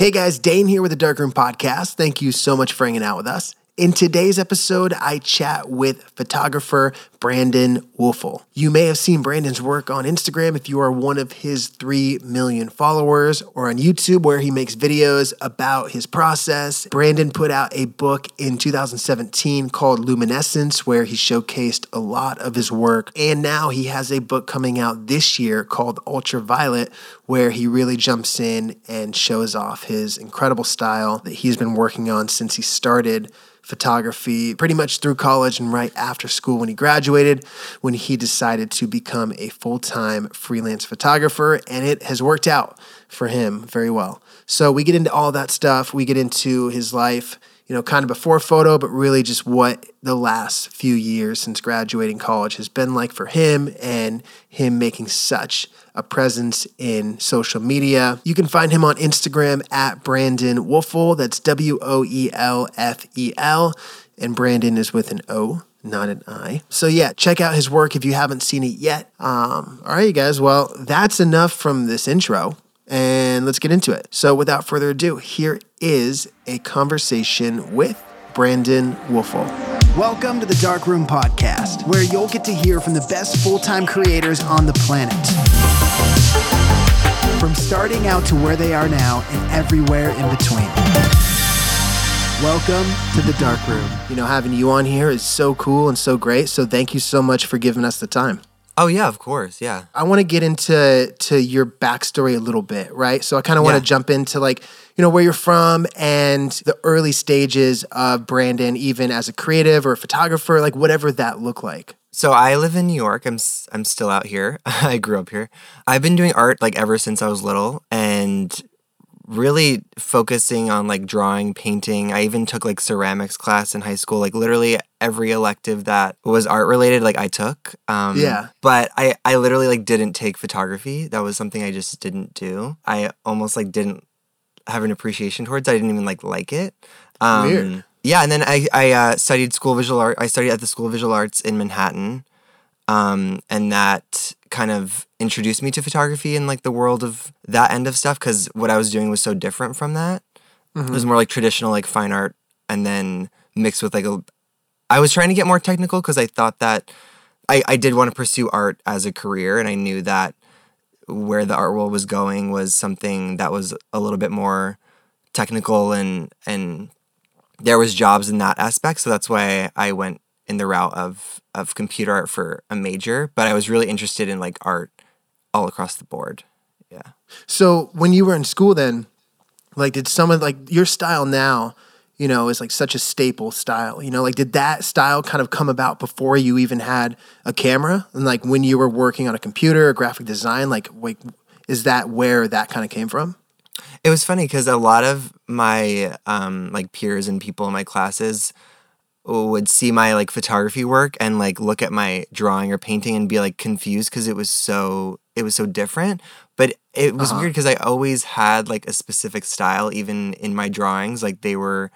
Hey guys, Dane here with the Darkroom Podcast. Thank you so much for hanging out with us. In today's episode, I chat with photographer Brandon Woelfel. You may have seen Brandon's work on Instagram if you are one of his 3 million followers, or on YouTube where he makes videos about his process. Brandon put out a book in 2017 called Luminescence, where he showcased a lot of his work. And now he has a book coming out this year called Ultraviolet, where he really jumps in and shows off his incredible style that he's been working on since he started photography pretty much through college and right after school when he graduated, when he decided to become a full time freelance photographer. And it has worked out for him very well. So we get into all that stuff. We get into his life, you know, kind of before photo, but really just what the last few years since graduating college has been like for him and him making such a presence in social media. You can find him on Instagram at Brandon Woelfel. That's W O E L F E L. And Brandon is with an O, not an I. So, yeah, check out his work if you haven't seen it yet. Um, all right, you guys. Well, that's enough from this intro. And let's get into it. So, without further ado, here is a conversation with Brandon Woelfel. Welcome to the Darkroom Podcast, where you'll get to hear from the best full time creators on the planet. From starting out to where they are now and everywhere in between. Welcome to the Dark Room. You know, having you on here is so cool and so great. So, thank you so much for giving us the time. Oh yeah, of course, yeah. I want to get into to your backstory a little bit, right? So I kind of want to Yeah. jump into like you know where you're from and the early stages of Brandon, even as a creative or a photographer, like whatever that looked like. So I live in New York. I'm I'm still out here. I grew up here. I've been doing art like ever since I was little and really focusing on like drawing, painting. I even took like ceramics class in high school. Like literally every elective that was art related like I took. Um Yeah. But I I literally like didn't take photography. That was something I just didn't do. I almost like didn't have an appreciation towards. it. I didn't even like like it. Um, Weird. Yeah, and then I I uh, studied school visual art. I studied at the School of Visual Arts in Manhattan, um, and that kind of introduced me to photography and like the world of that end of stuff because what I was doing was so different from that. It was mm-hmm. more like traditional like fine art, and then mixed with like a. I was trying to get more technical because I thought that I I did want to pursue art as a career, and I knew that where the art world was going was something that was a little bit more technical and and there was jobs in that aspect so that's why I went in the route of of computer art for a major but I was really interested in like art all across the board yeah So when you were in school, then like did some of like your style now, you know, is like such a staple style. You know, like did that style kind of come about before you even had a camera, and like when you were working on a computer or graphic design, like like is that where that kind of came from? It was funny because a lot of my um, like peers and people in my classes would see my like photography work and like look at my drawing or painting and be like confused because it was so it was so different. But it was uh-huh. weird because I always had like a specific style even in my drawings. Like they were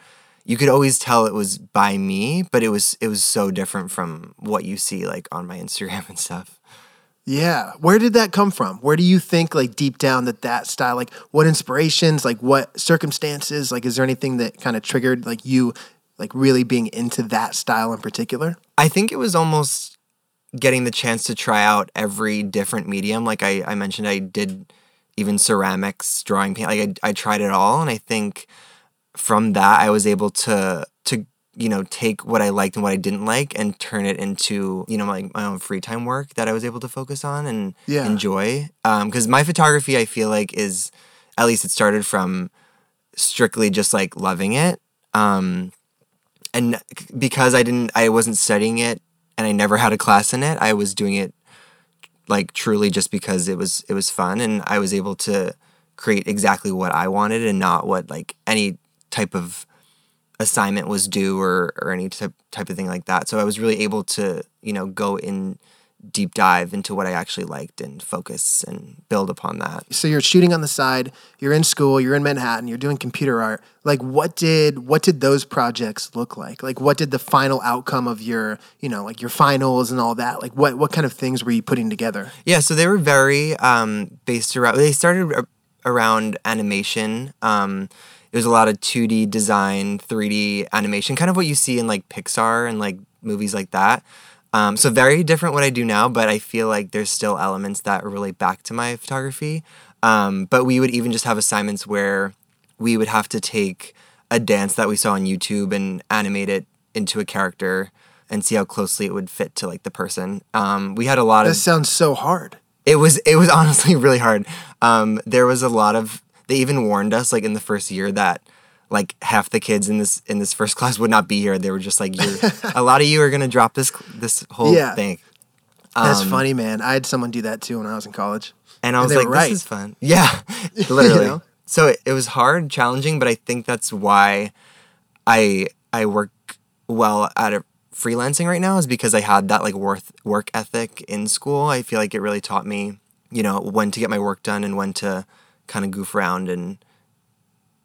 you could always tell it was by me, but it was it was so different from what you see like on my Instagram and stuff. Yeah. Where did that come from? Where do you think, like, deep down, that that style, like, what inspirations, like, what circumstances, like, is there anything that kind of triggered, like, you, like, really being into that style in particular? I think it was almost getting the chance to try out every different medium. Like I, I mentioned, I did even ceramics, drawing, paint. Like I, I tried it all, and I think from that I was able to to you know take what I liked and what I didn't like and turn it into you know my my own free time work that I was able to focus on and Yeah. enjoy. Because my photography, I feel like is at least it started from strictly just like loving it. Um, and because I didn't, I wasn't studying it, and I never had a class in it. I was doing it like truly just because it was it was fun, and I was able to create exactly what I wanted and not what like any type of assignment was due or or any type type of thing like that. So I was really able to you know go in deep dive into what I actually liked and focus and build upon that. So you're shooting on the side, you're in school, you're in Manhattan, you're doing computer art. Like what did what did those projects look like? Like what did the final outcome of your, you know, like your finals and all that? Like what what kind of things were you putting together? Yeah, so they were very um, based around. They started. around animation. Um, it was a lot of 2D design, 3D animation, kind of what you see in like Pixar and like movies like that. Um, so very different what I do now, but I feel like there's still elements that relate back to my photography. Um, but we would even just have assignments where we would have to take a dance that we saw on YouTube and animate it into a character and see how closely it would fit to like the person. Um, we had a lot of sounds so hard. it was it was honestly really hard. Um, there was a lot of they even warned us like in the first year that like half the kids in this in this first class would not be here. They were just like, a lot of you are gonna drop this this whole Yeah. thing. That's Um, funny, man. I had someone do that too when I was in college. And I was they like, were right. this is fun. Yeah, literally. know? So it, it was hard, challenging, but I think that's why I I work well at a freelancing right now is because I had that like worth work ethic in school. I feel like it really taught me, you know, when to get my work done and when to kind of goof around and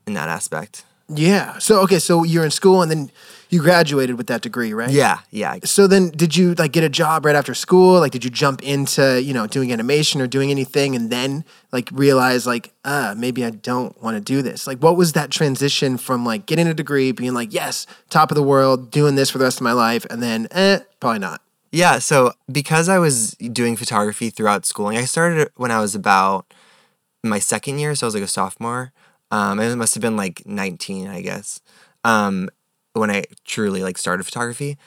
in that aspect. Yeah. So okay, so you're in school and then you graduated with that degree, right? Yeah, yeah. So then did you like get a job right after school? Like did you jump into, you know, doing animation or doing anything and then like realize like, uh, maybe I don't want to do this? Like what was that transition from like getting a degree, being like, yes, top of the world, doing this for the rest of my life, and then eh, probably not. Yeah, so because I was doing photography throughout schooling, I started when I was about my second year, so I was like a sophomore. Um, it must have been like 19, I guess, um, when I truly like started photography.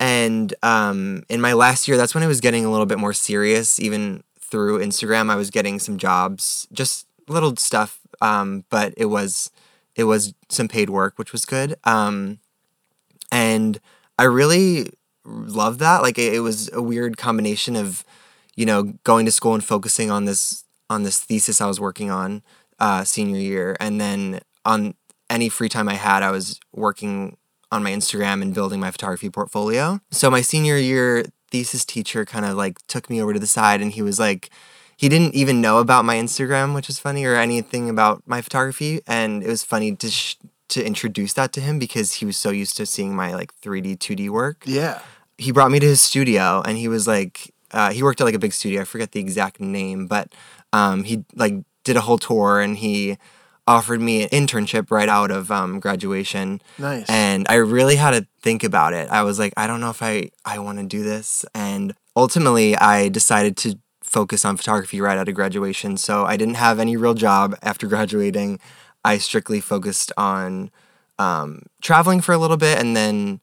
And um, in my last year, that's when I was getting a little bit more serious. Even through Instagram, I was getting some jobs, just little stuff, um, but it was it was some paid work, which was good. Um, and I really loved that. Like it, it was a weird combination of, you know, going to school and focusing on this on this thesis I was working on uh, senior year, and then on any free time I had, I was working on my Instagram and building my photography portfolio. So my senior year thesis teacher kind of like took me over to the side, and he was like. He didn't even know about my Instagram, which is funny, or anything about my photography, and it was funny to sh- to introduce that to him because he was so used to seeing my like 3D 2D work Yeah. he brought me to his studio and he was like uh, he worked at like a big studio i forget the exact name but um, he like did a whole tour and he offered me an internship right out of um, graduation. Nice. and i really had to think about it. I was like i don't know if i i want to do this. And ultimately i decided to focus on photography right out of graduation. So i didn't have any real job after graduating. I strictly focused on um, traveling for a little bit and then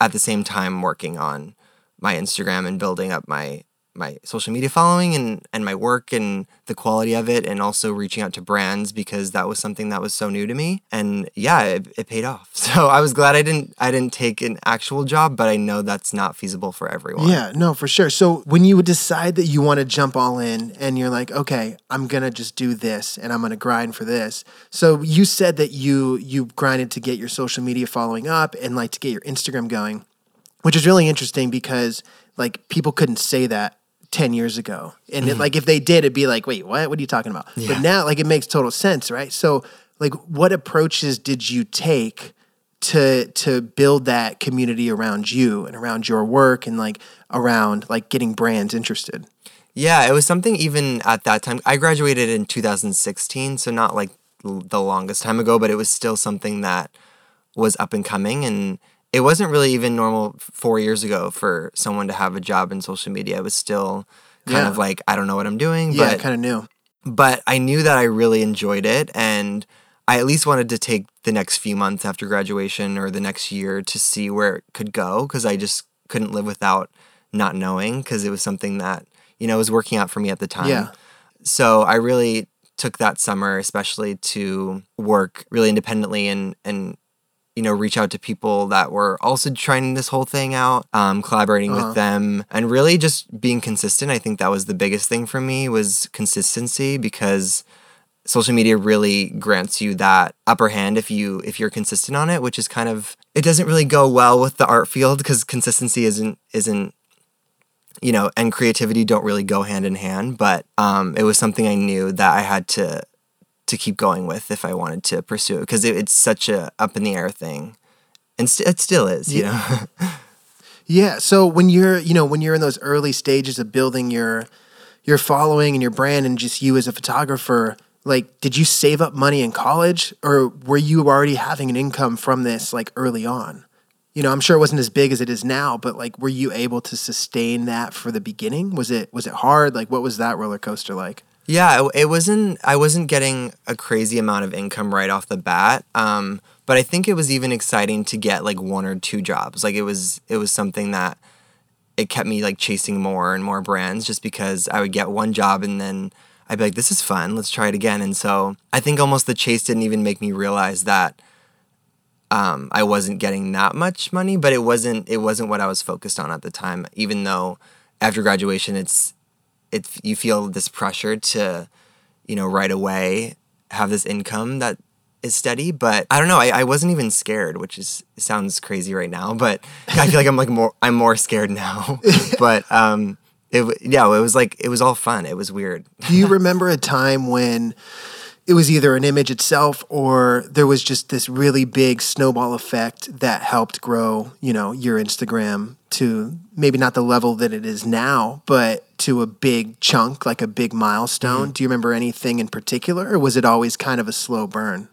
at the same time working on my Instagram and building up my my social media following and and my work and the quality of it and also reaching out to brands because that was something that was so new to me and yeah it, it paid off so i was glad i didn't i didn't take an actual job but i know that's not feasible for everyone Yeah, no, for sure. So when you would decide that you want to jump all in and you're like, okay, I'm gonna just do this and I'm gonna grind for this. So you said that you you grinded to get your social media following up and like to get your Instagram going, which is really interesting because like people couldn't say that 10 years ago. And it, mm-hmm. like if they did, it'd be like, wait, what? What are you talking about? But now like it makes total sense, right? So like what approaches did you take to to build that community around you and around your work and like around like getting brands interested. Yeah, it was something even at that time. I graduated in 2016, so not like l- the longest time ago, but it was still something that was up and coming. And it wasn't really even normal four years ago for someone to have a job in social media. It was still kind Yeah. of like, I don't know what I'm doing, Yeah, but kind of new. but I knew that I really enjoyed it and I at least wanted to take the next few months after graduation or the next year to see where it could go because I just couldn't live without not knowing because it was something that you know was working out for me at the time. Yeah. So I really took that summer especially to work really independently and and you know reach out to people that were also trying this whole thing out um, collaborating Uh-huh. with them and really just being consistent i think that was the biggest thing for me was consistency because social media really grants you that upper hand if you if you're consistent on it which is kind of it doesn't really go well with the art field because consistency isn't isn't you know and creativity don't really go hand in hand but um, it was something i knew that i had to to keep going with if i wanted to pursue it because it, it's such a up in the air thing and st- it still is you know Yeah. So when you're, you know, when you're in those early stages of building your your following and your brand and just you as a photographer, like did you save up money in college or were you already having an income from this like early on? You know, I'm sure it wasn't as big as it is now, but like were you able to sustain that for the beginning? Was it was it hard? Like what was that roller coaster like? Yeah, it, wasn't. I wasn't getting a crazy amount of income right off the bat. Um, but I think it was even exciting to get like one or two jobs. Like it was, it was something that it kept me like chasing more and more brands, just because I would get one job and then I'd be like, "This is fun. Let's try it again." And so I think almost the chase didn't even make me realize that um, I wasn't getting that much money, but it wasn't. It wasn't what I was focused on at the time. Even though after graduation, it's it you feel this pressure to you know right away have this income that is steady but i don't know I, I wasn't even scared which is sounds crazy right now but i feel like i'm like more i'm more scared now. But um it yeah it was like it was all fun. It was weird. Do you remember a time when it was either an image itself or there was just this really big snowball effect that helped grow, you know, your Instagram to maybe not the level that it is now, but to a big chunk, like a big milestone. Mm-hmm. Do you remember anything in particular or was it always kind of a slow burn?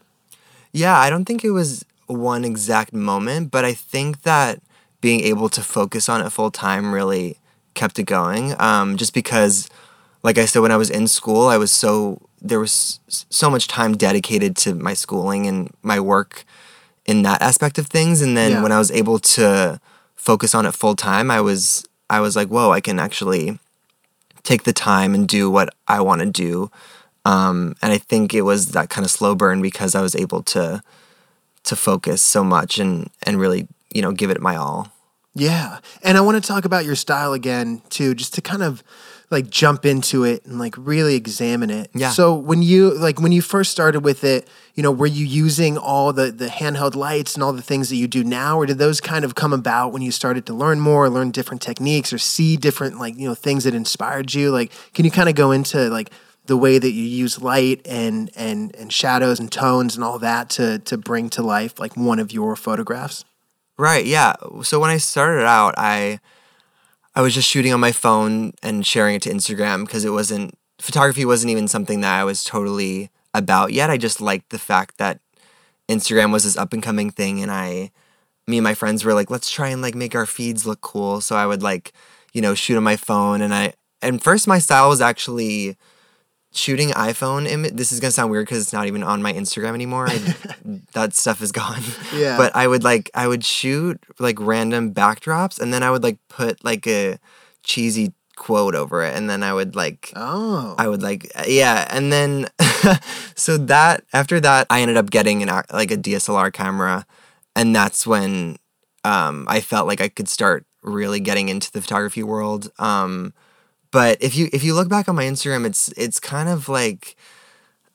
Yeah, I don't think it was one exact moment, but I think that being able to focus on it full time really kept it going. Um, just because, like I said, when I was in school, I was so there was so much time dedicated to my schooling and my work in that aspect of things. And then yeah. when i was able to focus on it full time i was i was like whoa i can actually take the time and do what i want to do. Um, and i think it was that kind of slow burn because i was able to to focus so much and and really you know give it my all. Yeah. And i want to talk about your style again too just to kind of like jump into it and like really examine it. Yeah. So when you like when you first started with it, you know, were you using all the the handheld lights and all the things that you do now, or did those kind of come about when you started to learn more, learn different techniques, or see different like you know things that inspired you? Like, can you kind of go into like the way that you use light and and and shadows and tones and all that to to bring to life like one of your photographs? Right. Yeah. So when I started out, I I was just shooting on my phone and sharing it to Instagram because it wasn't photography wasn't even something that I was totally about yet. I just liked the fact that Instagram was this up and coming thing and I me and my friends were like, let's try and like make our feeds look cool. So I would like, you know, shoot on my phone and I and first my style was actually shooting iPhone image. This is gonna sound weird because it's not even on my Instagram anymore. I, that stuff is gone. Yeah. But I would like I would shoot like random backdrops, and then I would like put like a cheesy quote over it, and then I would like oh I would like yeah, and then so that after that I ended up getting an like a DSLR camera, and that's when um, I felt like I could start really getting into the photography world. Um, but if you if you look back on my Instagram, it's it's kind of like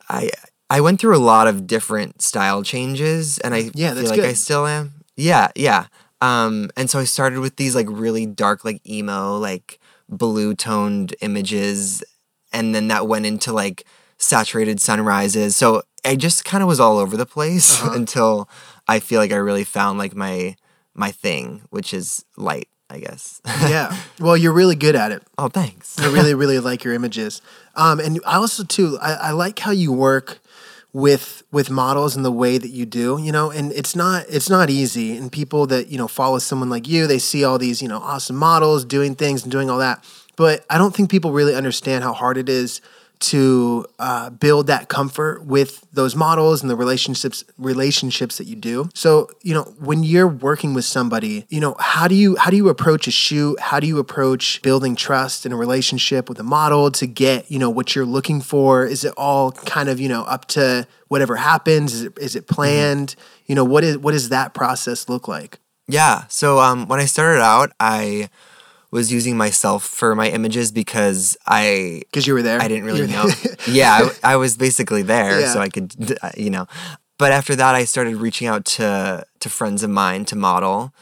I I went through a lot of different style changes, and I yeah, feel like good. I still am. Yeah, yeah. Um, and so I started with these like really dark, like emo, like blue toned images, and then that went into like saturated sunrises. So I just kind of was all over the place uh-huh. until I feel like I really found like my my thing, which is light. I guess. yeah. Well, you're really good at it. Oh, thanks. I really, really like your images. Um, and I also too, I, I like how you work with with models and the way that you do you know and it's not it's not easy and people that you know follow someone like you they see all these you know awesome models doing things and doing all that but i don't think people really understand how hard it is to uh, build that comfort with those models and the relationships relationships that you do. So you know when you're working with somebody you know how do you how do you approach a shoot? How do you approach building trust in a relationship with a model to get you know what you're looking for? Is it all kind of you know up to whatever happens? Is it, is it planned? Mm-hmm. you know what is what does that process look like? Yeah. So um, when i started out i was using myself for my images because I because you were there. I didn't really know. yeah, I, I, was basically there, yeah. so I could, uh, you know. But after that, I started reaching out to to friends of mine to model,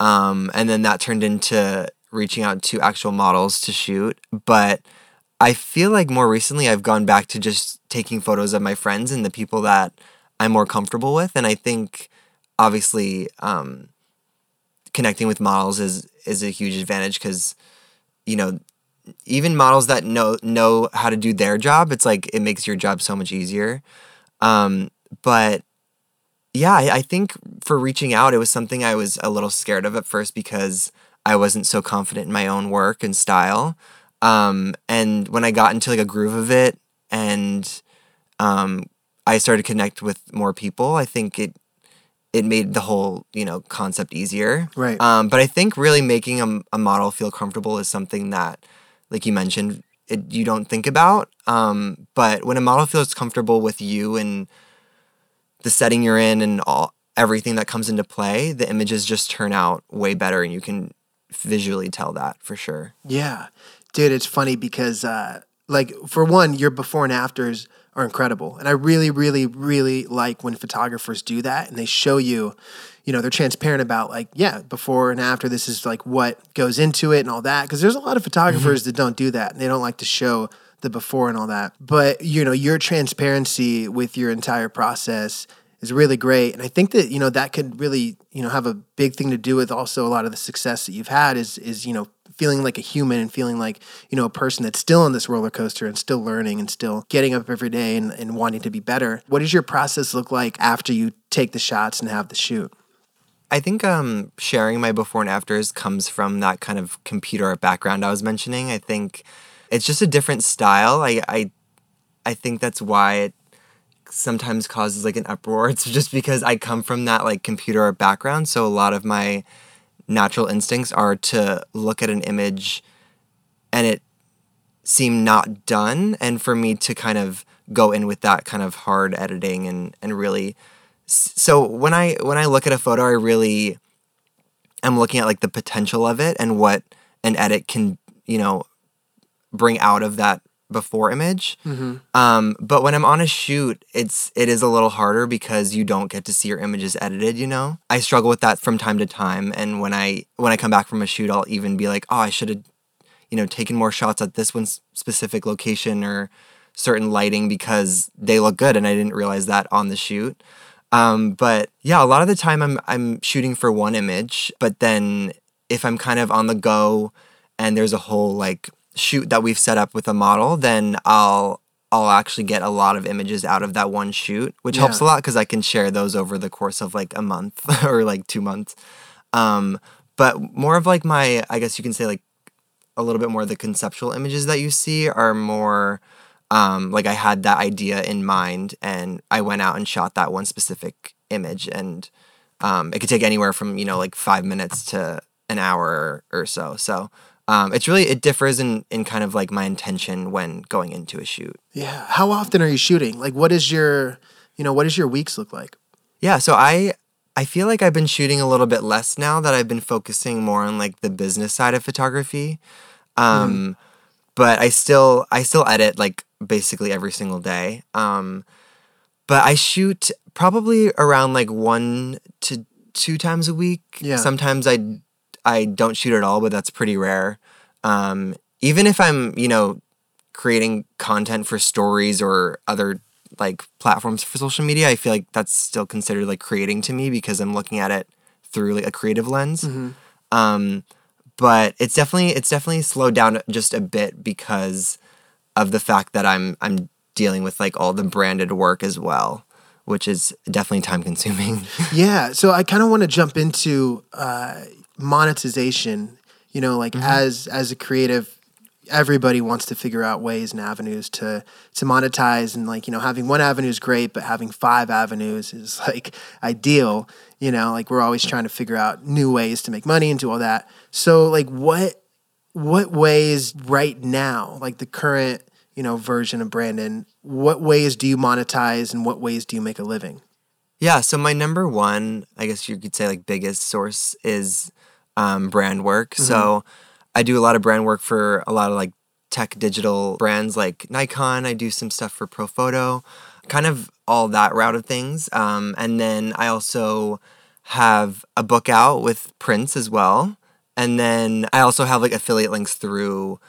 um, and then that turned into reaching out to actual models to shoot. But I feel like more recently, I've gone back to just taking photos of my friends and the people that I'm more comfortable with, and I think obviously. Um, connecting with models is is a huge advantage because you know even models that know know how to do their job, it's like it makes your job so much easier. Um, but yeah, I, I think for reaching out, it was something I was a little scared of at first because I wasn't so confident in my own work and style. Um, and when I got into like a groove of it and um, I started to connect with more people, I think it it made the whole you know concept easier. Right. Um, but I think really making a, a model feel comfortable is something that, like you mentioned, it, you don't think about. Um, but when a model feels comfortable with you and the setting you're in and all everything that comes into play, the images just turn out way better, and you can visually tell that for sure. Yeah. Dude, it's funny because, uh, like, for one, your before and afters are incredible. And I really, really, really like when photographers do that and they show you, you know, they're transparent about, like, yeah, before and after, this is like what goes into it and all that. Because there's a lot of mm-hmm. photographers that don't do that and they don't like to show the before and all that. But, you know, your transparency with your entire process is really great. And I think that, you know, that could really, you know, have a big thing to do with also a lot of the success that you've had is is, you know, feeling like a human and feeling like, you know, a person that's still on this roller coaster and still learning and still getting up every day and, and wanting to be better. What does your process look like after you take the shots and have the shoot? I think um, sharing my before and afters comes from that kind of computer background I was mentioning. I think it's just a different style. I I, I think that's why it sometimes causes like an uproar. It's just because I come from that like computer background, so a lot of my natural instincts are to look at an image and it seem not done. And for me to kind of go in with that kind of hard editing and and really so when I when I look at a photo I really am looking at like the potential of it and what an edit can, you know, bring out of that before image. Mm-hmm. Um, but when I'm on a shoot, it's it is a little harder because you don't get to see your images edited. You know, I struggle with that from time to time. And when I when I come back from a shoot, I'll even be like, oh, I should have, you know, taken more shots at this one specific location or certain lighting because they look good, and I didn't realize that on the shoot. Um, but yeah, a lot of the time I'm I'm shooting for one image, but then if I'm kind of on the go and there's a whole like shoot that we've set up with a model, then I'll I'll actually get a lot of images out of that one shoot, which helps a lot because I can share those over the course of like a month or like two months. Um, but more of like my, I guess you can say like a little bit more of the conceptual images that you see are more um, like I had that idea in mind and I went out and shot that one specific image and um, it could take anywhere from you know like five minutes to an hour or so. So um, it's really it differs in in kind of like my intention when going into a shoot. Yeah. How often are you shooting? Like, what is your, you know, what does your weeks look like? Yeah, so I I feel like I've been shooting a little bit less now that I've been focusing more on like the business side of photography. Um but I still I still edit like basically every single day. Um but I shoot probably around like 1 to 2 times a week. Yeah. Sometimes I I don't shoot at all, but that's pretty rare. Um even if I'm, you know, creating content for stories or other like platforms for social media, I feel like that's still considered like creating to me because I'm looking at it through like a creative lens. Um, but it's definitely it's definitely slowed down just a bit because of the fact that I'm I'm dealing with like all the branded work as well, which is definitely time consuming. Yeah. So I kind of want to jump into uh, monetization. You know, like mm-hmm. as as a creative, everybody wants to figure out ways and avenues to to monetize, and like you know, having one avenue is great, but having five avenues is like ideal. You know, like we're always trying to figure out new ways to make money and do all that. So, like, what what ways right now, like the current you know version of Brandon, what ways do you monetize, and what ways do you make a living? Yeah, so my number one, I guess you could say like biggest source is um, brand work. So I do a lot of brand work for a lot of like tech digital brands like Nikon. I do some stuff for Profoto, kind of all that route of things. Um, and then I also have a book out with prints as well. And then I also have like affiliate links through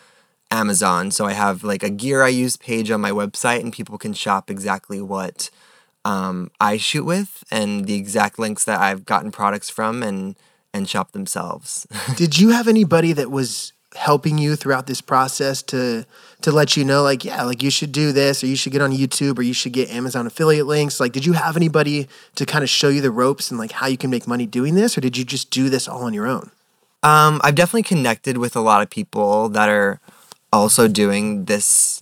Amazon. So I have like a gear I use page on my website, and people can shop exactly what um, I shoot with and the exact links that I've gotten products from and and shop themselves. Did you have anybody that was helping you throughout this process to to let you know like yeah like you should do this or you should get on youtube or you should get amazon affiliate links like did you have anybody to kind of show you the ropes and like how you can make money doing this or did you just do this all on your own Um, I've definitely connected with a lot of people that are also doing this,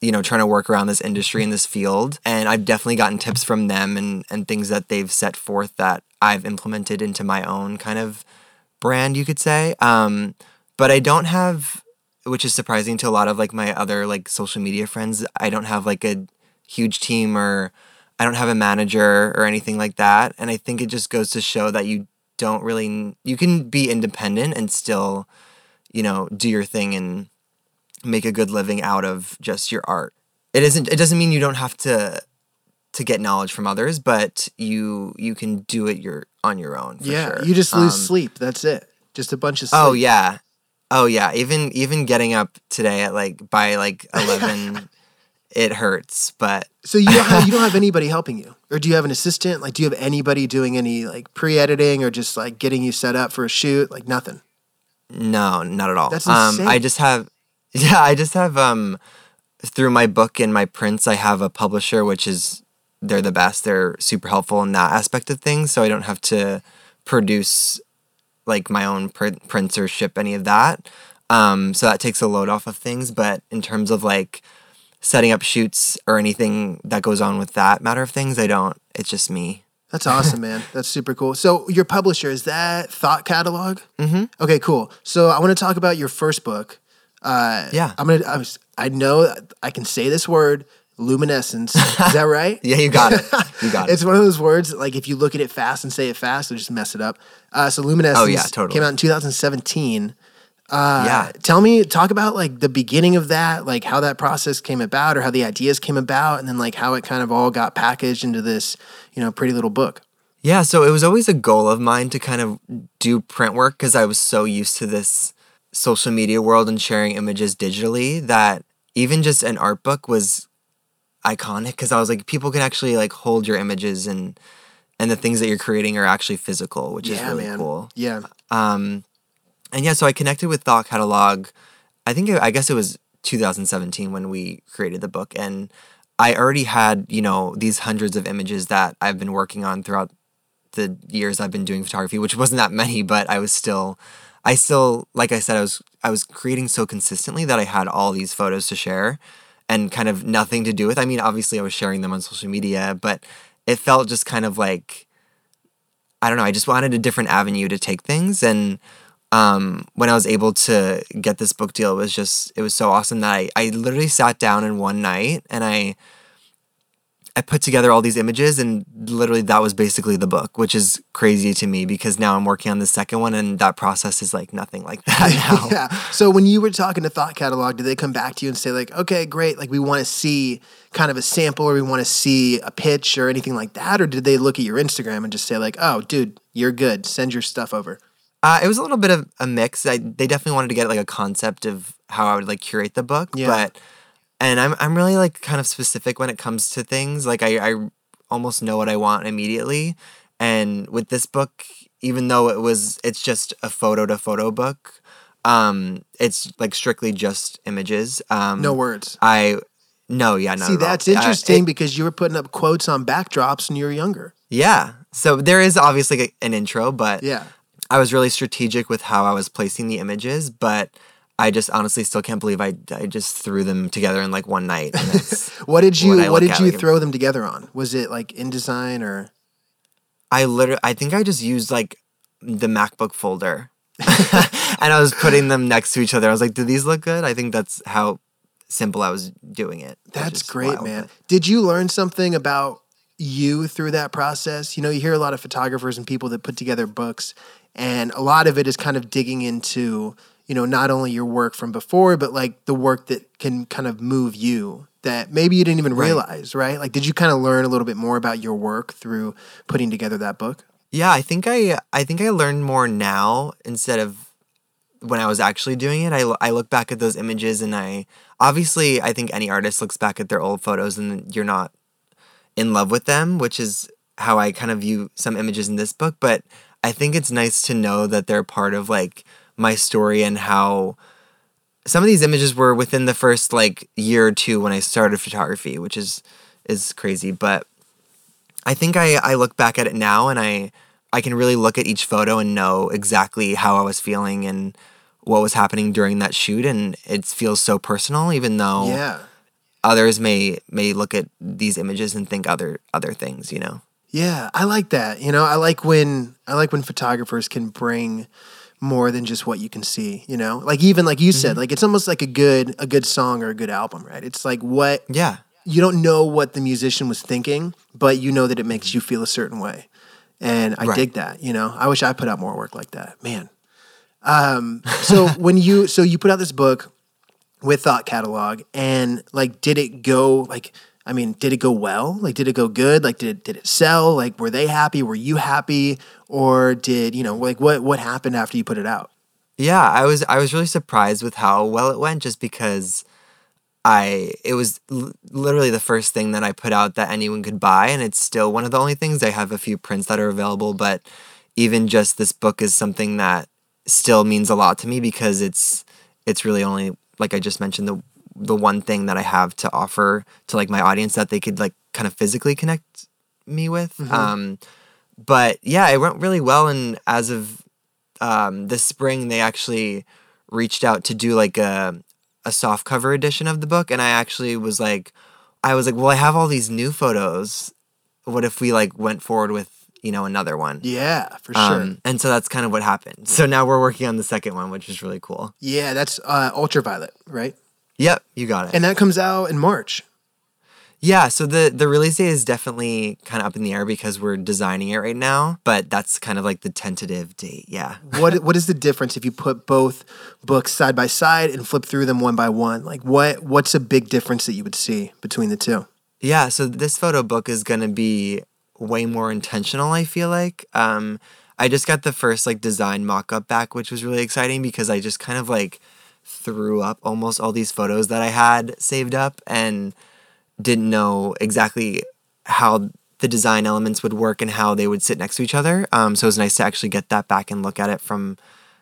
you know, trying to work around this industry in this field. And I've definitely gotten tips from them and, and things that they've set forth that I've implemented into my own kind of brand, you could say. Um, but I don't have, which is surprising to a lot of like my other like social media friends, I don't have like a huge team or I don't have a manager or anything like that. And I think it just goes to show that you don't really, you can be independent and still, you know, do your thing and make a good living out of just your art. It isn't, it doesn't mean you don't have to, to get knowledge from others, but you, you can do it your, on your own. For yeah sure. you just lose Um, sleep that's it just a bunch of sleep Oh yeah. Oh yeah. Even even getting up today at like by like eleven it hurts. But so you don't have, you don't have anybody helping you or do you have an assistant like do you have anybody doing any like pre-editing or just like getting you set up for a shoot like nothing no, not at all. That's um. I just have yeah, I just have um through my book and my prints I have a publisher which is they're the best. They're super helpful in that aspect of things. So I don't have to produce like my own print, prints or ship any of that. Um, so that takes a load off of things. But in terms of like setting up shoots or anything that goes on with that matter of things, I don't. It's just me. That's awesome, man. That's super cool. So your publisher is that Thought Catalog? Mm-hmm. Okay, cool. So I want to talk about your first book. Uh, Yeah. I'm gonna. I, was, I know I can say this word, luminescence. Is that right? Yeah, you got it. You got it. It's one of those words that, like if you look at it fast and say it fast, it'll just mess it up. Uh, so luminescence Oh, yeah, totally. came out in 2017. Uh, Yeah. Tell me, talk about like the beginning of that, like how that process came about, or how the ideas came about, and then like how it kind of all got packaged into this, you know, pretty little book. Yeah, so it was always a goal of mine to kind of do print work because I was so used to this social media world and sharing images digitally that even just an art book was iconic because I was like, people can actually like hold your images and and the things that you're creating are actually physical, which is really man. cool. Yeah. Um, and yeah, so I connected with Thought Catalog. I think it, I guess it was 2017 when we created the book, and I already had you know these hundreds of images that I've been working on throughout the years I've been doing photography, which wasn't that many, but I was still, I still, like I said, I was I was creating so consistently that I had all these photos to share, and kind of nothing to do with. I mean, obviously I was sharing them on social media, but it felt just kind of like I don't know. I just wanted a different avenue to take things, and um, when I was able to get this book deal, it was just it was so awesome that I I literally sat down in one night and I I put together all these images, and literally that was basically the book, which is crazy to me because now I'm working on the second one, and that process is like nothing like that now. yeah. So when you were talking to Thought Catalog, did they come back to you and say like, okay, great, like we want to see kind of a sample or we want to see a pitch or anything like that, or did they look at your Instagram and just say like, oh, dude, you're good, send your stuff over? Uh, it was a little bit of a mix. I, they definitely wanted to get like a concept of how I would like curate the book, Yeah. but and I'm I'm really like kind of specific when it comes to things. Like I I almost know what I want immediately, and with this book, even though it was it's just a photo to photo book, um, it's like strictly just images. Um, No words. I no, yeah, no. See, that's Uh, interesting because you were putting up quotes on backdrops when you were younger. yeah, so there is obviously an intro, but Yeah. I was really strategic with how I was placing the images, but I just honestly still can't believe I, I just threw them together in like one night. What did you What What, did you like- throw them together on? Was it like InDesign or? I literally, I think I just used like the MacBook folder and I was putting them next to each other. I was like, do these look good? I think that's how simple I was doing it. That's great, wild. man. Did you learn something about you through that process? You know, you hear a lot of photographers and people that put together books, and a lot of it is kind of digging into, you know, not only your work from before, but like the work that can kind of move you that maybe you didn't even Right. realize, right? Like, did you kind of learn a little bit more about your work through putting together that book? Yeah, I think I I think I learned more now instead of when I was actually doing it. I I look back at those images and I obviously I think any artist looks back at their old photos and you're not in love with them, which is how I kind of view some images in this book, but I think it's nice to know that they're part of like my story and how some of these images were within the first like year or two when I started photography, which is is crazy. But I think I, I look back at it now and I I can really look at each photo and know exactly how I was feeling and what was happening during that shoot and it feels so personal even though Yeah. others may may look at these images and think other other things, you know. Yeah, I like that. You know, I like when I like when photographers can bring more than just what you can see, you know? Like even like you said, like it's almost like a good a good song or a good album, right? It's like what Yeah. you don't know what the musician was thinking, but you know that it makes you feel a certain way. And I Right. dig that, you know. I wish I put out more work like that. Man. Um so when you so you put out this book with Thought Catalog and like did it go like I mean, did it go well? Like did it go good? Like did did it sell? Like were they happy? Were you happy? Or did, you know, like what what happened after you put it out? Yeah, I was I was really surprised with how well it went just because I it was l- literally the first thing that I put out that anyone could buy and it's still one of the only things I have a few prints that are available but even just this book is something that still means a lot to me because it's it's really only like I just mentioned the the one thing that I have to offer to like my audience that they could like kind of physically connect me with. Um but yeah it went really well and as of um, this spring they actually reached out to do like a a soft cover edition of the book and I actually was like I was like well I have all these new photos. What if we like went forward with you know another one? Yeah, for sure. um, and so that's kind of what happened. So now we're working on the second one which is really cool. Yeah, that's uh ultraviolet, right? Yep you got it And that comes out in March. yeah so the the release date is definitely kind of up in the air because we're designing it right now but that's kind of like the tentative date yeah what what is the difference if you put both books side by side and flip through them one by one? Like what what's a big difference that you would see between the two? Yeah, so this photo book is gonna be way more intentional, I feel like. Um, I just got the first like design mock up back, which was really exciting because I just kind of like threw up almost all these photos that I had saved up and didn't know exactly how the design elements would work and how they would sit next to each other. Um, so it was nice to actually get that back and look at it from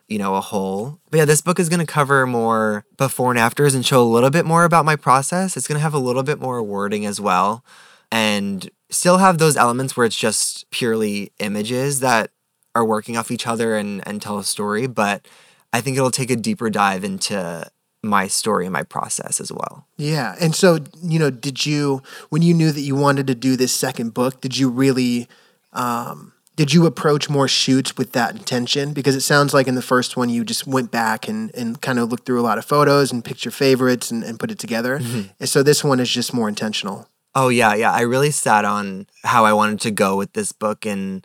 you know, a whole. But yeah, this book is going to cover more before and afters and show a little bit more about my process. It's going to have a little bit more wording as well and still have those elements where it's just purely images that are working off each other and, and tell a story. But I think it'll take a deeper dive into my story and my process as well. Yeah. And so, you know, did you when you knew that you wanted to do this second book, did you really um did you approach more shoots with that intention? Because it sounds like in the first one you just went back and, and kind of looked through a lot of photos and picked your favorites and, and put it together. And so this one is just more intentional. Oh yeah, yeah. I really sat on how I wanted to go with this book and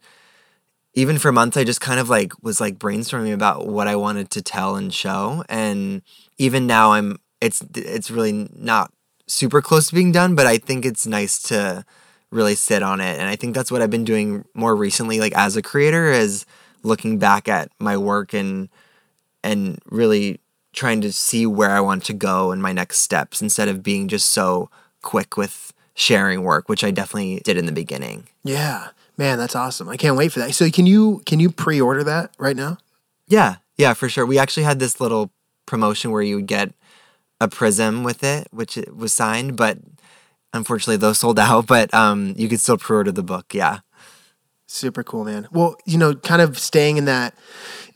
even for months I just kind of like was like brainstorming about what I wanted to tell and show and even now I'm it's it's really not super close to being done, but I think it's nice to really sit on it and I think that's what I've been doing more recently like as a creator is looking back at my work and and really trying to see where I want to go and my next steps instead of being just so quick with sharing work, which I definitely did in the beginning. Yeah. Man, that's awesome. I can't wait for that. So can you can you pre-order that right now? Yeah, yeah, for sure. We actually had this little promotion where you would get a prism with it, which it was signed, but unfortunately those sold out. But um, you could still pre-order the book. Yeah. Super cool, man. Well, you know, kind of staying in that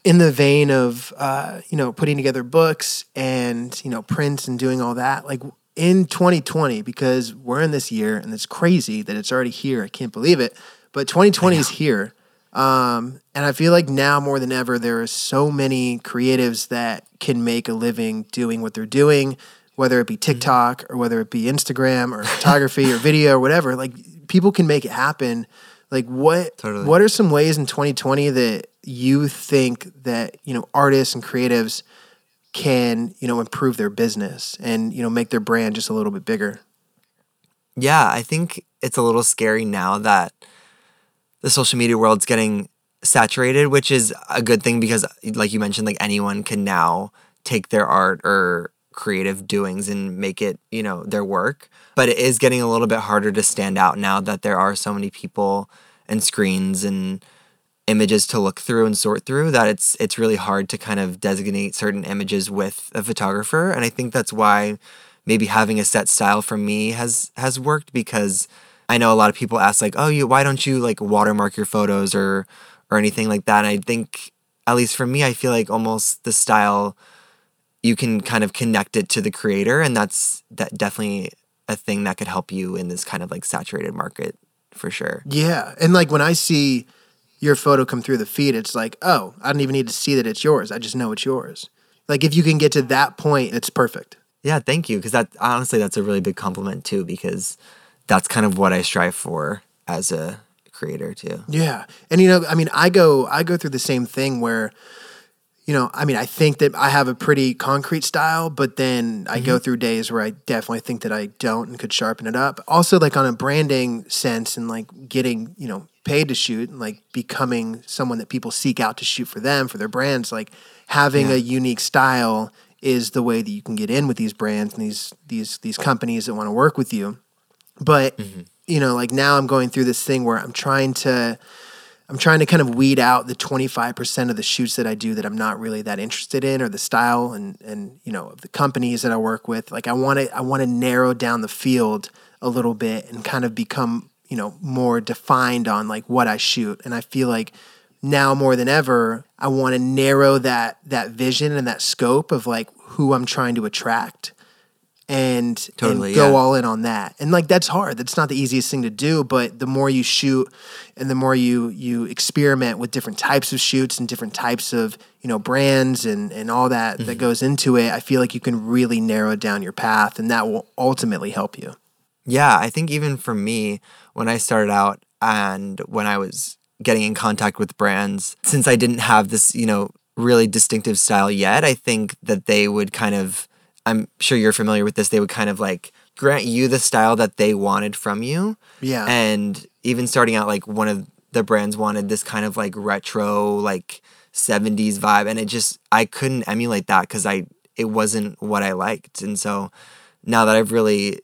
in the vein of uh, you know, putting together books and, you know, prints and doing all that, like in 2020, because we're in this year and it's crazy that it's already here. I can't believe it. But 2020 is here. Um, and I feel like now more than ever, there are so many creatives that can make a living doing what they're doing, whether it be TikTok or whether it be Instagram or photography or video or whatever. Like people can make it happen. Like what Totally. what are some ways in 2020 that you think that, you know, artists and creatives can, you know, improve their business and, you know, make their brand just a little bit bigger? Yeah, I think it's a little scary now that the social media world's getting saturated, which is a good thing because, like you mentioned, like anyone can now take their art or creative doings and make it, you know, their work. But it is getting a little bit harder to stand out now that there are so many people and screens and images to look through and sort through that it's it's really hard to kind of designate certain images with a photographer and I think that's why maybe having a set style for me has has worked because I know a lot of people ask like oh you why don't you like watermark your photos or or anything like that and I think at least for me I feel like almost the style you can kind of connect it to the creator and that's that definitely a thing that could help you in this kind of like saturated market for sure. Yeah. And like when I see your photo come through the feed, it's like, oh, I don't even need to see that it's yours. I just know it's yours. Like if you can get to that point, it's perfect. Yeah, thank you. Because that honestly, that's a really big compliment too. Because that's kind of what I strive for as a creator too. Yeah, and you know, I mean, I go, I go through the same thing where, you know, I mean, I think that I have a pretty concrete style, but then I go mm-hmm. through days where I definitely think that I don't and could sharpen it up. Also, like on a branding sense and like getting, you know, paid to shoot and like becoming someone that people seek out to shoot for them for their brands like having Yeah. a unique style is the way that you can get in with these brands and these these these companies that want to work with you but mm-hmm. you know like now i'm going through this thing where i'm trying to i'm trying to kind of weed out the 25% of the shoots that i do that i'm not really that interested in or the style and and you know of the companies that i work with. Like i want to i want to narrow down the field a little bit and kind of become you know more defined on like what i shoot. And i feel like now more than ever i want to narrow that that vision and that scope of like who i'm trying to attract and, Totally, and go yeah. all in on that. And like that's hard. That's not the easiest thing to do, but the more you shoot and the more you you experiment with different types of shoots and different types of, you know, brands and and all that Mm-hmm. that goes into it, I feel like you can really narrow down your path and that will ultimately help you. Yeah, I think even for me, when I started out and when I was getting in contact with brands, since I didn't have this, you know, really distinctive style yet, I think that they would kind of, I'm sure you're familiar with this, they would kind of like grant you the style that they wanted from you. Yeah. And even starting out, like one of the brands wanted this kind of like retro, like 70s vibe. And it just, I couldn't emulate that because I, it wasn't what I liked. And so now that I've really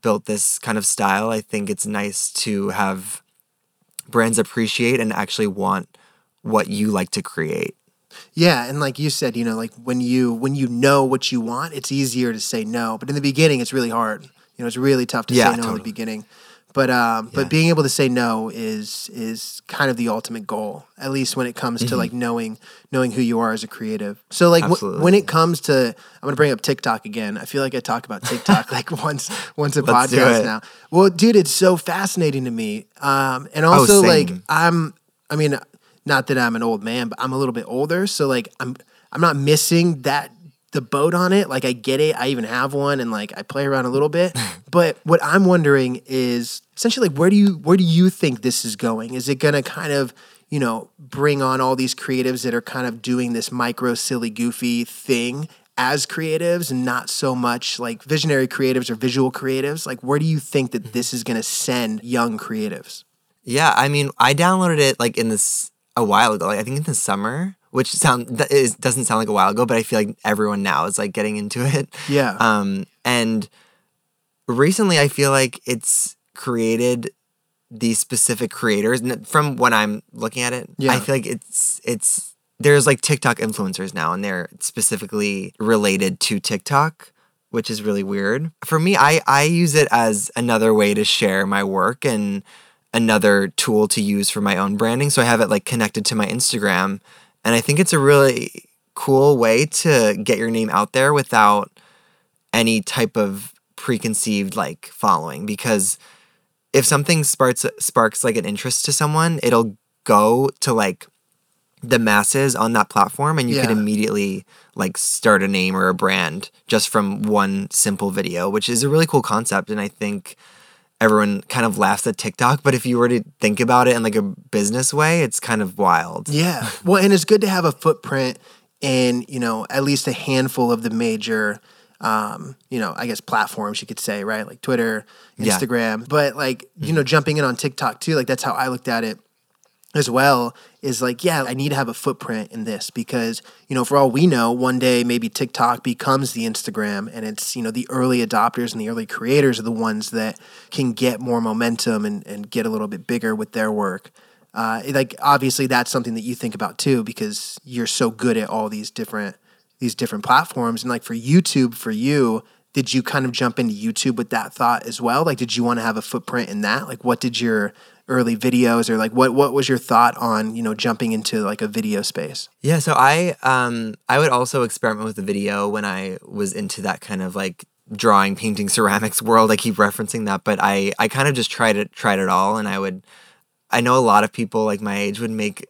built this kind of style, I think it's nice to have brands appreciate and actually want what you like to create. Yeah, and like you said, you know, like when you when you know what you want, it's easier to say no. But in the beginning, it's really hard. You know, it's really tough to Yeah, say no in the beginning. But um, Yeah. but being able to say no is is kind of the ultimate goal, at least when it comes to like knowing knowing who you are as a creative. So like w- when it comes to, I'm gonna bring up TikTok again. I feel like I talk about TikTok like once once a Let's podcast now. Well, dude, it's so fascinating to me. Um, and also like. I'm I mean, not that I'm an old man, but I'm a little bit older, so like I'm I'm not missing that the boat on it. Like I get it. I even have one and like I play around a little bit. but what I'm wondering is essentially like where do you where do you think this is going? Is it gonna kind of you know, bring on all these creatives that are kind of doing this micro, silly, goofy thing as creatives and not so much like visionary creatives or visual creatives? Like, where do you think that mm-hmm. this is going to send young creatives? Yeah, I mean, I downloaded it like in this a while ago. Like I think in the summer, which sound that is doesn't sound like a while ago, but I feel like everyone now is like getting into it. Yeah. Um, and recently, I feel like it's created these specific creators. And from when I'm looking at it, Yeah. I feel like it's it's there's like TikTok influencers now, and they're specifically related to TikTok. Which is really weird. For me, I, I use it as another way to share my work and another tool to use for my own branding. So I have it like connected to my Instagram. And I think it's a really cool way to get your name out there without any type of preconceived like following because if something sparks sparks like an interest to someone, it'll go to like the masses on that platform and you Yeah. immediately like start a name or a brand just from one simple video, which is a really cool concept and I think everyone kind of laughs at TikTok, but if you were to think about it in like a business way, it's kind of wild. Yeah. Well, and it's good to have a footprint in, you know, at least a handful of the major um, you know, I guess platforms you could say, right? Like Twitter, Yeah. Instagram. But like, you know, jumping in on TikTok too, like that's how I looked at it as well is like, yeah, I need to have a footprint in this because, you know, for all we know, one day maybe TikTok becomes the Instagram and it's, you know, the early adopters and the early creators are the ones that can get more momentum and, and get a little bit bigger with their work. uh, like obviously that's something that you think about too because you're so good at all these different these different platforms. And like for YouTube for you did you kind of jump into YouTube with that thought as well? Like did you want to have a footprint in that? Like what did your early videos or like what what was your thought on you know jumping into like a video space Yeah, so I um I would also experiment with the video when I was into that kind of like drawing, painting, ceramics world. I keep referencing that, but I I kind of just tried it tried it all and I would I know a lot of people like my age would make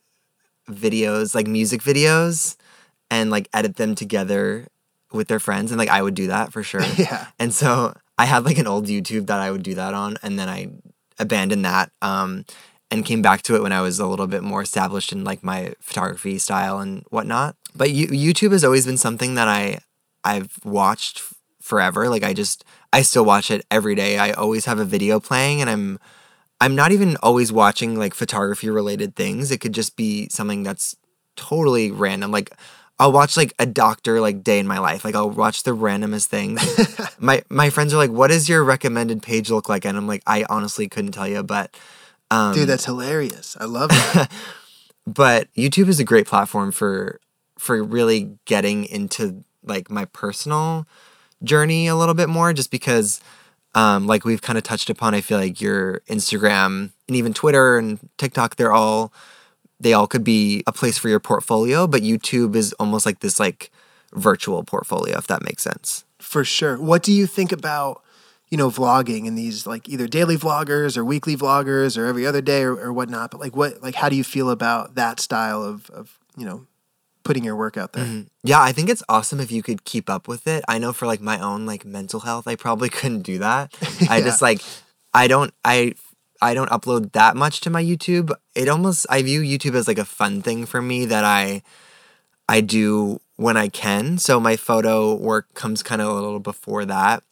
videos, like music videos and like edit them together with their friends and like I would do that for sure. yeah And so I had like an old YouTube that I would do that on, and then I abandoned that um, and came back to it when I was a little bit more established in like my photography style and whatnot. But you, YouTube has always been something that I I've watched forever. Like I just I still watch it every day. I always have a video playing, and I'm I'm not even always watching like photography related things. It could just be something that's totally random. Like I'll watch like a doctor like day in my life. Like I'll watch the randomest things. my my friends are like, "What does your recommended page look like?" And I'm like, "I honestly couldn't tell you, but um, dude that's hilarious i love that but YouTube is a great platform for for really getting into like my personal journey a little bit more just because um, like we've kind of touched upon i feel like your instagram and even twitter and tiktok they're all they all could be a place for your portfolio but youtube is almost like this like virtual portfolio if that makes sense For sure. What do you think about, you know, vlogging and these like either daily vloggers or weekly vloggers or every other day or, or whatnot? But like, what, like, how do you feel about that style of, of you know, putting your work out there? Mm-hmm. Yeah, I think it's awesome if you could keep up with it. I know for like my own like mental health, I probably couldn't do that. I just like I don't I I don't upload that much to my YouTube. It almost I view YouTube as like a fun thing for me that I I do when I can. So my photo work comes kind of a little before that.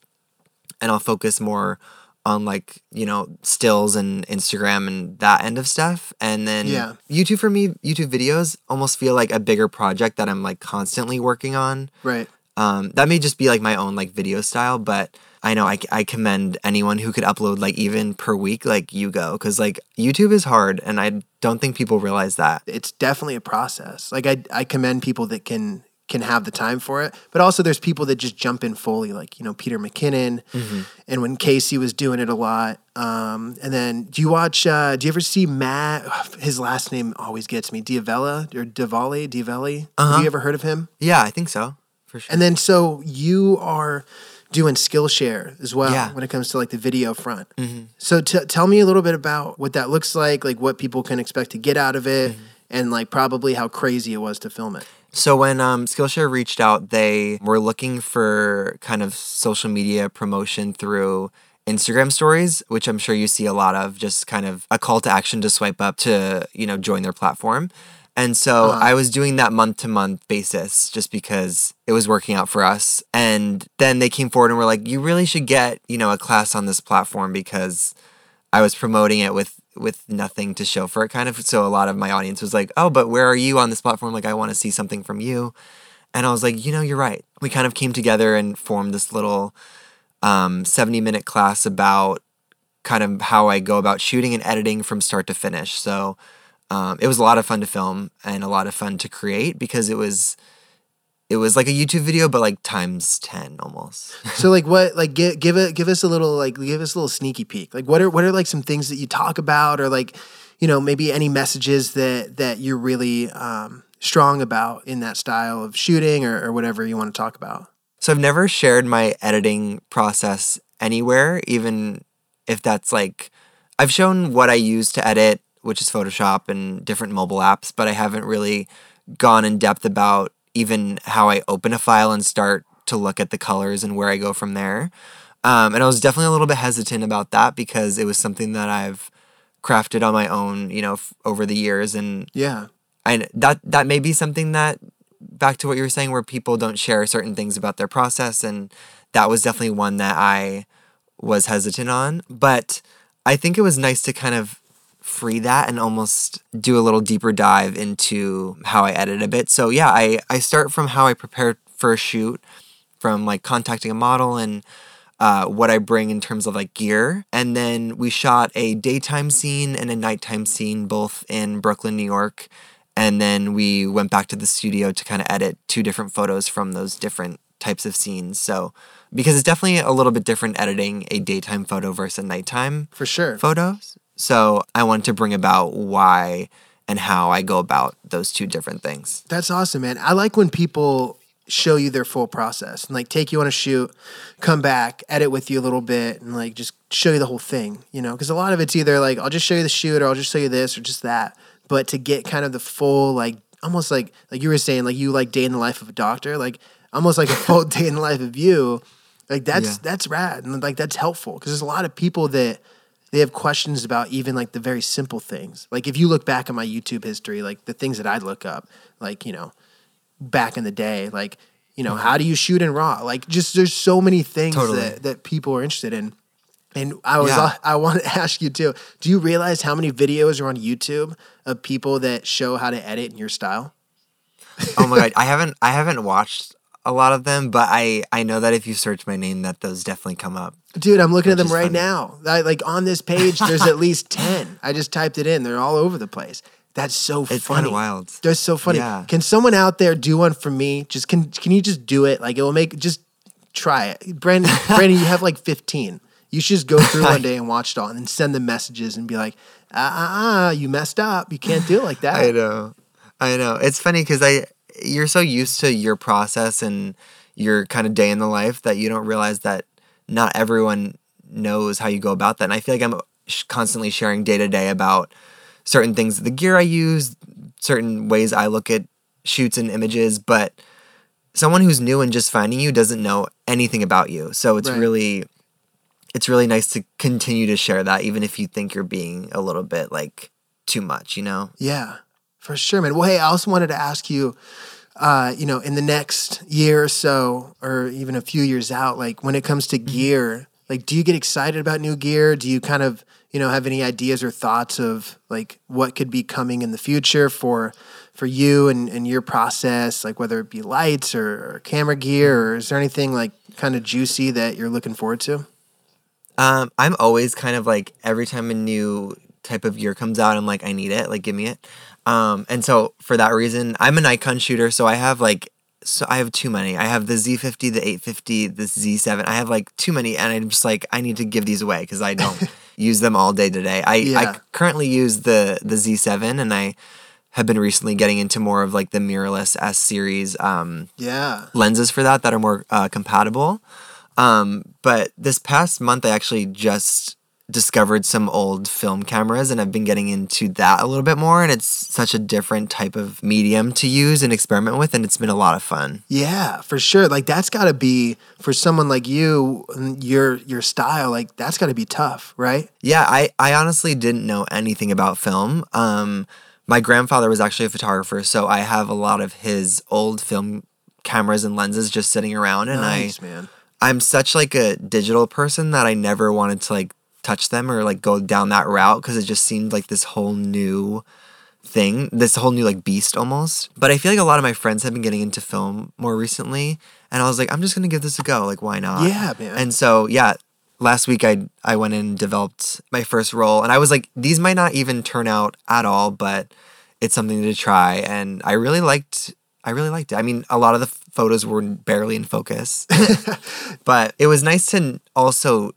And I'll focus more on like, you know, stills and Instagram and that end of stuff. And then Yeah. YouTube for me, YouTube videos almost feel like a bigger project that I'm like constantly working on. Right. Um, that may just be like my own like video style, but I know I, I commend anyone who could upload like even per week, like you go, because like YouTube is hard, and I don't think people realize that. It's definitely a process. Like I, I commend people that can, can have the time for it, but also there's people that just jump in fully, like, you know, Peter McKinnon and when Casey was doing it a lot. Um, and then do you watch, uh, do you ever see Matt, his last name always gets me, D'Avella or Diwali, Diavelli? Have you ever heard of him? Yeah, I think so for sure. And then so you are doing Skillshare as well Yeah. when it comes to like the video front. So t- tell me a little bit about what that looks like, like what people can expect to get out of it, and like probably how crazy it was to film it. So when um, Skillshare reached out, they were looking for kind of social media promotion through Instagram stories, which I'm sure you see a lot of, just kind of a call to action to swipe up to, you know, join their platform. And so I was doing that month to month basis just because it was working out for us. And then they came forward and were like, you really should get, you know, a class on this platform because I was promoting it with with nothing to show for it kind of. So a lot of my audience was like, "Oh, but where are you on this platform? Like I want to see something from you." And I was like, "You know, you're right." We kind of came together and formed this little um 70 minute class about kind of how I go about shooting and editing from start to finish. So um, it was a lot of fun to film and a lot of fun to create because it was it was like a YouTube video but like times 10 almost. so like what like give give it give us a little like give us a little sneaky peek. Like what are what are like some things that you talk about or like you know maybe any messages that that you're really um, strong about in that style of shooting or, or whatever you want to talk about. So I've never shared my editing process anywhere, even if that's like I've shown what I use to edit, which is Photoshop and different mobile apps, but I haven't really gone in depth about even how I open a file and start to look at the colors and where I go from there. Um, and I was definitely a little bit hesitant about that because it was something that I've crafted on my own, you know, f- over the years, and Yeah. and that that may be something that back to what you were saying where people don't share certain things about their process and that was definitely one that I was hesitant on but I think it was nice to kind of free that and almost do a little deeper dive into how I edit a bit so yeah I I start from how I prepare for a shoot from like contacting a model and uh, what I bring in terms of like gear. And then we shot a daytime scene and a nighttime scene, both in Brooklyn, New York. And then we went back to the studio to kind of edit two different photos from those different types of scenes. So, because it's definitely a little bit different editing a daytime photo versus a nighttime For sure. photos. So, I wanted to bring about why and how I go about those two different things. That's awesome, man. I like when people show you their full process and like take you on a shoot, come back, edit with you a little bit, and like just show you the whole thing, you know? Because a lot of it's either like, I'll just show you the shoot or I'll just show you this or just that. But to get kind of the full, like, almost like, like you were saying, like you like day in the life of a doctor, like almost like a full day in the life of you, like that's, Yeah. that's rad. And like that's helpful because there's a lot of people that, they have questions about even like the very simple things. Like if you look back at my YouTube history, like the things that I look up, like, you know, back in the day, like, you know, mm-hmm. how do you shoot in raw? Like just there's so many things Totally. that, that people are interested in. And I was Yeah. I want to ask you too. Do you realize how many videos are on YouTube of people that show how to edit in your style? oh my god, I haven't I haven't watched a lot of them, but I I know that if you search my name, that those definitely come up. Dude, I'm looking at them right funny. now. I, like on this page, there's at least 10. I just typed it in. They're all over the place. That's so It's funny. wild. They're so funny. Yeah. Can someone out there do one for me? Just can can you just do it? Like it will make just try it. Brandon, Brandon, you have like 15. You should just go through one day and watch it all and then send the messages and be like, ah, ah, ah, you messed up. You can't do it like that. I know. I know. It's funny because I you're so used to your process and your kind of day in the life that you don't realize that not everyone knows how you go about that. And I feel like I'm constantly sharing day to day about certain things, the gear I use, certain ways I look at shoots and images, but someone who's new and just finding you doesn't know anything about you. So it's Right. really it's really nice to continue to share that even if you think you're being a little bit like too much, you know? Yeah, for sure, man. Well, hey, I also wanted to ask you, uh, you know, in the next year or so, or even a few years out, like when it comes to gear, like, do you get excited about new gear? Do you kind of, you know, have any ideas or thoughts of like what could be coming in the future for for you and, and your process, like whether it be lights or, or camera gear, or is there anything like kind of juicy that you're looking forward to? Um, I'm always kind of like every time a new type of gear comes out, I'm like, I need it. Like, give me it. Um, and so for that reason, I'm a Nikon shooter, so I have like, so I have too many. I have the Z50, the 850, the Z7. I have like too many, and I'm just like, I need to give these away because I don't use them all day today. I Yeah. I currently use the the Z7, and I have been recently getting into more of like the mirrorless S series. Um, Yeah. lenses for that that are more uh, compatible. Um, but this past month, I actually just discovered some old film cameras and I've been getting into that a little bit more. And it's such a different type of medium to use and experiment with. And it's been a lot of fun. Yeah, for sure. Like that's got to be for someone like you, and your your style. Like that's got to be tough, right? Yeah, I, I honestly didn't know anything about film. Um, my grandfather was actually a photographer, so I have a lot of his old film cameras and lenses just sitting around. And I, man. I'm such like a digital person that I never wanted to like touch them or like go down that route because it just seemed like this whole new thing, this whole new like beast almost. But I feel like a lot of my friends have been getting into film more recently, and I was like, I'm just gonna give this a go. Like, why not? Yeah, man. And so yeah, last week I I went and developed my first roll, and I was like, these might not even turn out at all, but it's something to try, and I really liked. I really liked it. I mean, a lot of the photos were barely in focus, but it was nice to also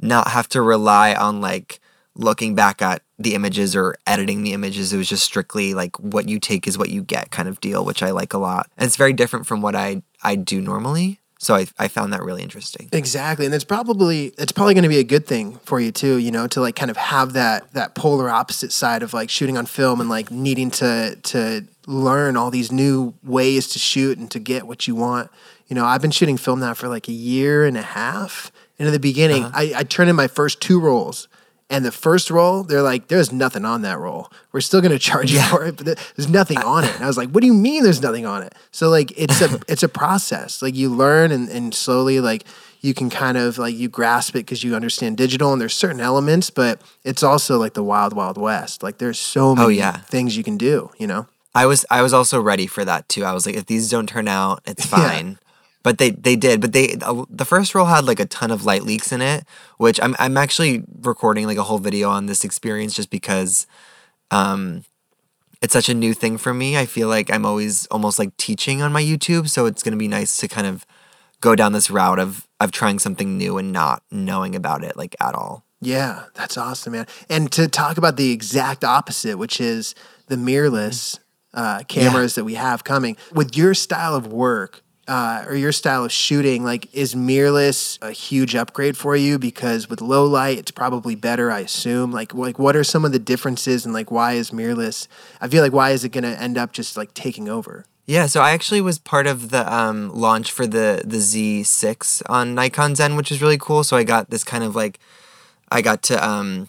not have to rely on like looking back at the images or editing the images. It was just strictly like what you take is what you get kind of deal, which I like a lot. And it's very different from what I I do normally. So I, I found that really interesting. Exactly, and it's probably it's probably going to be a good thing for you too. You know, to like kind of have that that polar opposite side of like shooting on film and like needing to to learn all these new ways to shoot and to get what you want. You know, I've been shooting film now for like a year and a half, and in the beginning, uh-huh. I, I turned in my first two rolls. And the first roll, they're like, there's nothing on that roll. We're still gonna charge you for it, but there's nothing on it. And I was like, what do you mean there's nothing on it? So like it's a it's a process. Like you learn and, and slowly like you can kind of like you grasp it because you understand digital and there's certain elements, but it's also like the wild, wild west. Like there's so oh, many yeah. things you can do, you know? I was I was also ready for that too. I was like, if these don't turn out, it's fine. But they they did. But they uh, the first roll had like a ton of light leaks in it, which I'm I'm actually recording like a whole video on this experience just because, um, it's such a new thing for me. I feel like I'm always almost like teaching on my YouTube, so it's gonna be nice to kind of go down this route of of trying something new and not knowing about it like at all. Yeah, that's awesome, man. And to talk about the exact opposite, which is the mirrorless uh, cameras that we have coming with your style of work. Uh, or your style of shooting, like, is mirrorless a huge upgrade for you? Because with low light, it's probably better, I assume. Like, like, what are some of the differences, and like, why is mirrorless? I feel like why is it going to end up just like taking over? Yeah, so I actually was part of the um, launch for the the Z6 on Nikon Zen, which is really cool. So I got this kind of like, I got to um,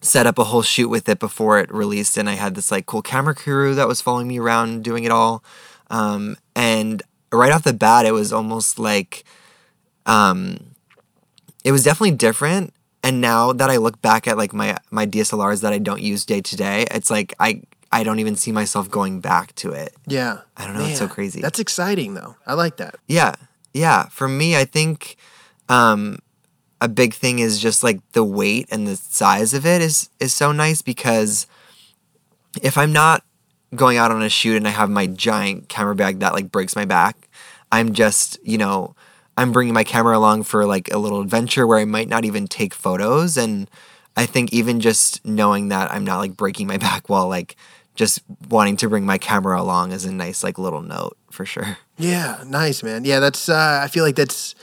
set up a whole shoot with it before it released, and I had this like cool camera crew that was following me around doing it all. Um, and right off the bat, it was almost like, um, it was definitely different. And now that I look back at like my my DSLRs that I don't use day to day, it's like I I don't even see myself going back to it. Yeah. I don't know. It's so crazy. That's exciting, though. I like that. Yeah. Yeah. For me, I think um, a big thing is just like the weight and the size of it is is so nice because if I'm not going out on a shoot and I have my giant camera bag that like breaks my back, I'm just you know I'm bringing my camera along for like a little adventure where I might not even take photos and I think even just knowing that I'm not like breaking my back while like just wanting to bring my camera along is a nice like little note for sure. Yeah, nice man. Yeah, that's uh I feel like that's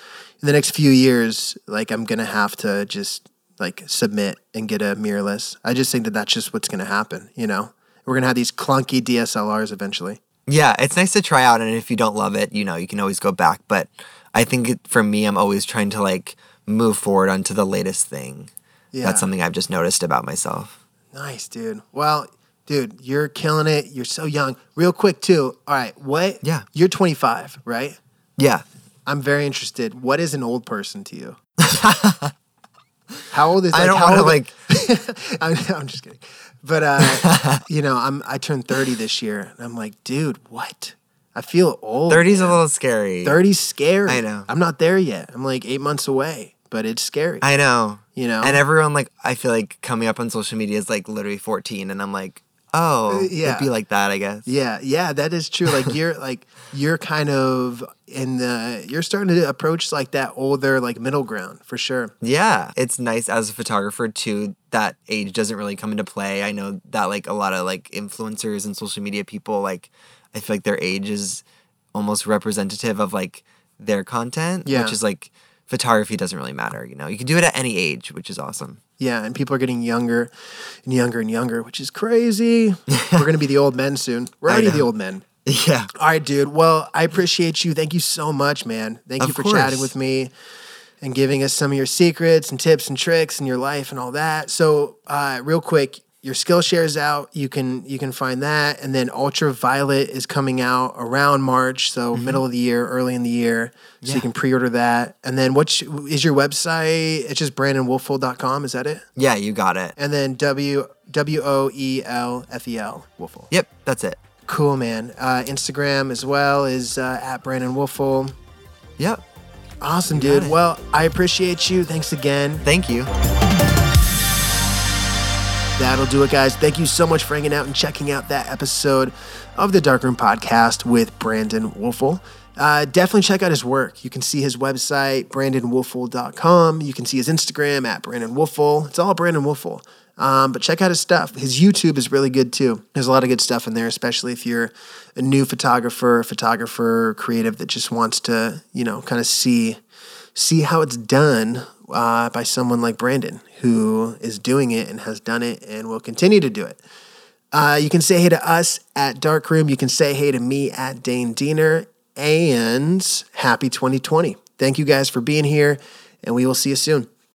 in the next few years like I'm going to have to just like submit and get a mirrorless. I just think that that's just what's going to happen, you know. We're going to have these clunky DSLRs eventually. Yeah, it's nice to try out and if you don't love it, you know, you can always go back, but I think it, for me I'm always trying to like move forward onto the latest thing. Yeah. That's something I've just noticed about myself. Nice, dude. Well, dude, you're killing it. You're so young. Real quick, too. All right, what? Yeah. You're 25, right? Yeah. I'm very interested. What is an old person to you? how old is? I don't want to like I'm, I'm just kidding. But uh, you know, I'm I turned 30 this year, and I'm like, dude, what? I feel old. 30's a little scary. 30's scary. I know. I'm not there yet. I'm like eight months away, but it's scary. I know. you know. And everyone like I feel like coming up on social media is like literally 14 and I'm like, "Oh, Uh, yeah. it'd be like that, I guess." Yeah, yeah, that is true. Like you're like you're kind of in the you're starting to approach like that older like middle ground for sure. Yeah, it's nice as a photographer too. That age doesn't really come into play. I know that like a lot of like influencers and social media people, like I feel like their age is almost representative of like their content, Yeah. which is like photography doesn't really matter. You know, you can do it at any age, which is awesome. Yeah, and people are getting younger and younger and younger, which is crazy. We're gonna be the old men soon. We're already the old men. Yeah, All right, dude. Well, I appreciate you. Thank you so much, man. Thank you Of for chatting with me and giving us some of your secrets and tips and tricks and your life and all that. So, uh, real quick, your Skillshare is out. You can you can find that, and then Ultraviolet is coming out around March, so middle of the year, early in the year. So you can pre-order that. And then what is your website? It's just brandonwoelfel.com. Is that it? yeah, you got it. And then W W O E L F E L Woelfel. Yep, that's it. Cool, man. Uh, Instagram as well is uh, at Brandon Woelfel. Yep. Awesome, dude. it. Well, I appreciate you. Thanks again. Thank you. That'll do it, guys. Thank you so much for hanging out and checking out that episode of the Darkroom Podcast with Brandon Woelfel. Uh, definitely check out his work. You can see his website, brandonwoelfel.com. You can see his Instagram at Brandon Woelfel. It's all Brandon Woelfel. Um, but check out his stuff. His YouTube is really good too. There's a lot of good stuff in there, especially if you're a new photographer, photographer, creative that just wants to, you know, kind of see see how it's done uh, by someone like Brandon, who is doing it and has done it and will continue to do it. Uh, you can say hey to us at Darkroom. You can say hey to me at Dane Deaner. And happy 2020. Thank you guys for being here, and we will see you soon.